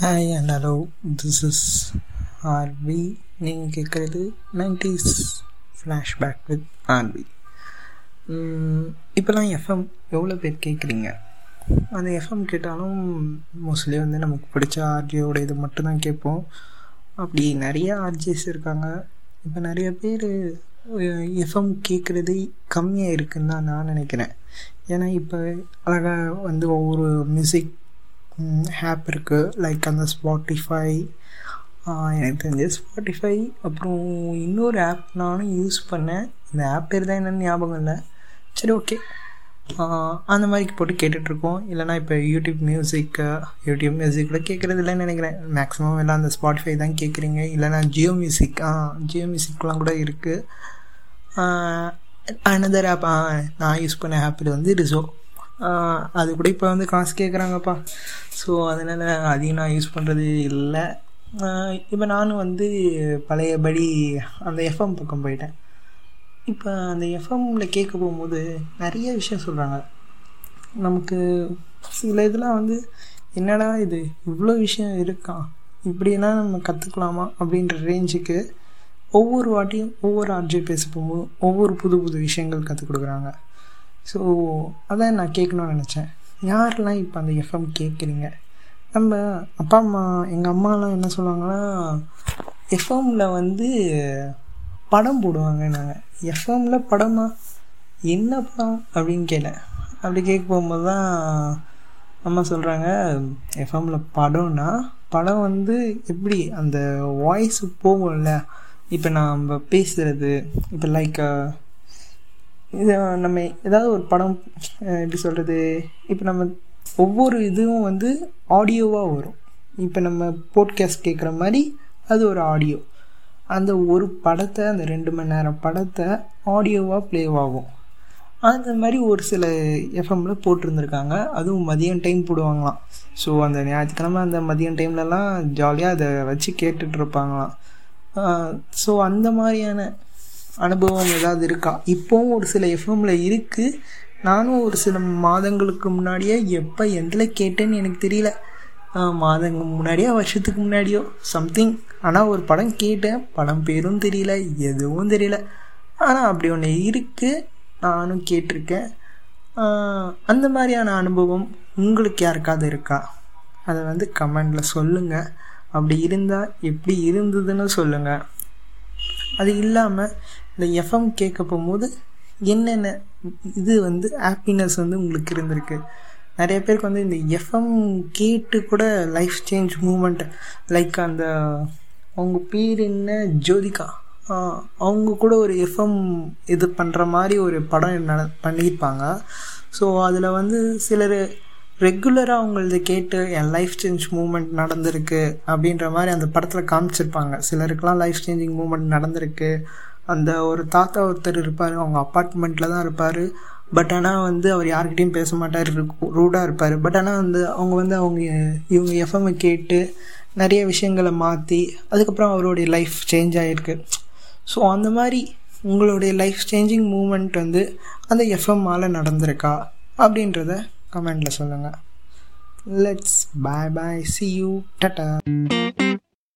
Hi and hello this is RV நீங்கள் கேட்குறது nineties flashback with RV இப்போலாம் FM எவ்வளோ பேர் கேட்குறீங்க? அந்த எஃப்எம் கேட்டாலும் மோஸ்ட்லி வந்து நமக்கு பிடிச்ச ஆர்ஜியோட இது மட்டும்தான் கேட்போம். அப்படி நிறைய ஆர்ஜிஸ் இருக்காங்க. இப்போ நிறைய பேர் எஃப்எம் கேட்குறது கம்மியாக இருக்குன்னு தான் நான் நினைக்கிறேன். ஏன்னா இப்போ அழகாக வந்து ஒவ்வொரு மியூசிக் ஆப் இருக்குது லைக் அந்த ஸ்பாட்டிஃபை எனக்கு தெரிஞ்ச ஸ்பாட்டிஃபை அப்புறம் இன்னொரு ஆப் நானும் யூஸ் பண்ணேன். இந்த ஆப் பேர் தான் என்னென்னு ஞாபகம் இல்லை. சரி ஓகே அந்த மாதிரி போட்டு கேட்டுட்ருக்கோம். இல்லைனா இப்போ யூடியூப் மியூசிக்கு யூடியூப் மியூசிக்கில் கேட்குறது இல்லைன்னு நினைக்கிறேன். மேக்ஸிமம் எல்லாம் அந்த ஸ்பாட்டிஃபை தான் கேட்குறீங்க இல்லைனா ஜியோ மியூசிக் ஆ ஜியோ மியூசிக்லாம் கூட இருக்குது அனதர் ஆப் நான் யூஸ் பண்ண ஆப்பில் வந்து ரிசோ அது கூட இப்போ வந்து காசு கேட்குறாங்கப்பா ஸோ அதனால் அதையும் நான் யூஸ் பண்ணுறது இல்லை. இப்போ நானும் வந்து பழையபடி அந்த எஃப்எம் பக்கம் போயிட்டேன். இப்போ அந்த எஃப்எம்மில் கேட்க போகும்போது நிறைய விஷயம் சொல்கிறாங்க நமக்கு சில இதெல்லாம் வந்து என்னடா இது இவ்வளோ விஷயம் இருக்கா? இப்படியெல்லாம் நம்ம கற்றுக்கலாமா அப்படின்ற ரேஞ்சுக்கு ஒவ்வொரு வாட்டியும் ஒவ்வொரு ஆர்ஜி பேச போகும்போது ஒவ்வொரு புது புது விஷயங்கள் கற்றுக் கொடுக்குறாங்க. ஸோ அதான் நான் கேட்கணும்னு நினச்சேன். யாரெல்லாம் இப்போ அந்த எஃப்எம் கேட்குறீங்க? நம்ம அப்பா அம்மா எங்கள் அம்மாலாம் என்ன சொல்லுவாங்கன்னா எஃப்எம்மில் வந்து படம் போடுவாங்க நாங்கள் எஃப்எம்மில் படமா என்ன படம்? அப்படின்னு கேட்டேன். அப்படி கேட்க போகும்போது தான் அம்மா சொல்கிறாங்க எஃப்எம்மில் படம்னா படம் வந்து எப்படி அந்த வாய்ஸ் போகும்ல? இப்போ நம்ம பேசுகிறது இப்போ லைக் இது நம்ம ஏதாவது ஒரு படம் எப்படி சொல்கிறது இப்போ நம்ம ஒவ்வொரு இதுவும் வந்து ஆடியோவாக வரும். இப்போ நம்ம போட்காஸ்ட் கேட்குற மாதிரி அது ஒரு ஆடியோ. அந்த ஒரு படத்தை அந்த ரெண்டு மணி நேரம் படத்தை ஆடியோவாக ப்ளேவாகும் அந்த மாதிரி ஒரு சில எஃப்எம்ல போட்டிருந்துருக்காங்க. அதுவும் மதியம் டைம் போடுவாங்களாம். ஸோ அந்த ஞாயிற்றுக்கிழமை அந்த மதியம் டைம்லலாம் ஜாலியாக அதை வச்சு கேட்டுட்ருப்பாங்களாம் ஸோ அந்த மாதிரியான அனுபவம் ஏதாவது இருக்கா? இப்போவும் ஒரு சில எஃப்எம்ல இருக்குது நானும் ஒரு சில மாதங்களுக்கு முன்னாடியே எப்போ எதில் கேட்டேன்னு எனக்கு தெரியல. மாதங்கள் முன்னாடியோ வருஷத்துக்கு முன்னாடியோ சம்திங் ஆனால் ஒரு படம் கேட்டேன். படம் பேரும் தெரியல எதுவும் தெரியல. ஆனால் அப்படி ஒன்று இருக்குது நானும் கேட்டிருக்கேன். அந்த மாதிரியான அனுபவம் உங்களுக்கு யாருக்காவது இருக்கா? அதை வந்து கமெண்டில் சொல்லுங்கள் அப்படி இருந்தால் எப்படி இருந்ததுன்னு சொல்லுங்கள் அது இல்லாமல் இந்த எஃப்எம் கேட்க போகும்போது என்னென்ன இது வந்து ஹாப்பினஸ் வந்து உங்களுக்கு இருந்திருக்கு? நிறைய பேருக்கு வந்து இந்த எஃப்எம் கேட்டு கூட லைஃப் சேஞ்ச் மூமெண்ட் லைக் அந்த அவங்க பேர் என்ன? ஜோதிகா. அவங்க கூட ஒரு எஃப்எம் இது பண்ணுற மாதிரி ஒரு படம் நட பண்ணியிருப்பாங்க. ஸோ அதில் வந்து சிலர் ரெகுலராக அவங்களது கேட்டு என் லைஃப் சேஞ்ச் மூமெண்ட் நடந்திருக்கு அப்படின்ற மாதிரி அந்த படத்தில் காமிச்சிருப்பாங்க. சிலருக்கெலாம் லைஃப் சேஞ்சிங் மூமெண்ட் நடந்திருக்கு. அந்த ஒரு தாத்தா ஒருத்தர் இருப்பார் அவங்க அப்பார்ட்மெண்ட்டில் தான் இருப்பார். பட் ஆனால் வந்து அவர் யார்கிட்டையும் பேச மாட்டார் ரூடாக இருப்பார். பட் ஆனால் வந்து அவங்க வந்து அவங்க இவங்க எஃப்எம்ஐ கேட்டு நிறைய விஷயங்களை மாற்றி அதுக்கப்புறம் அவருடைய லைஃப் சேஞ்ச் ஆகிருக்கு ஸோ அந்த மாதிரி உங்களுடைய லைஃப் சேஞ்சிங் மூமெண்ட் வந்து அந்த எஃப்எம்மால் நடந்திருக்கா? அப்படின்றத கமெண்டில் சொல்லுங்கள் let's bye bye see you tata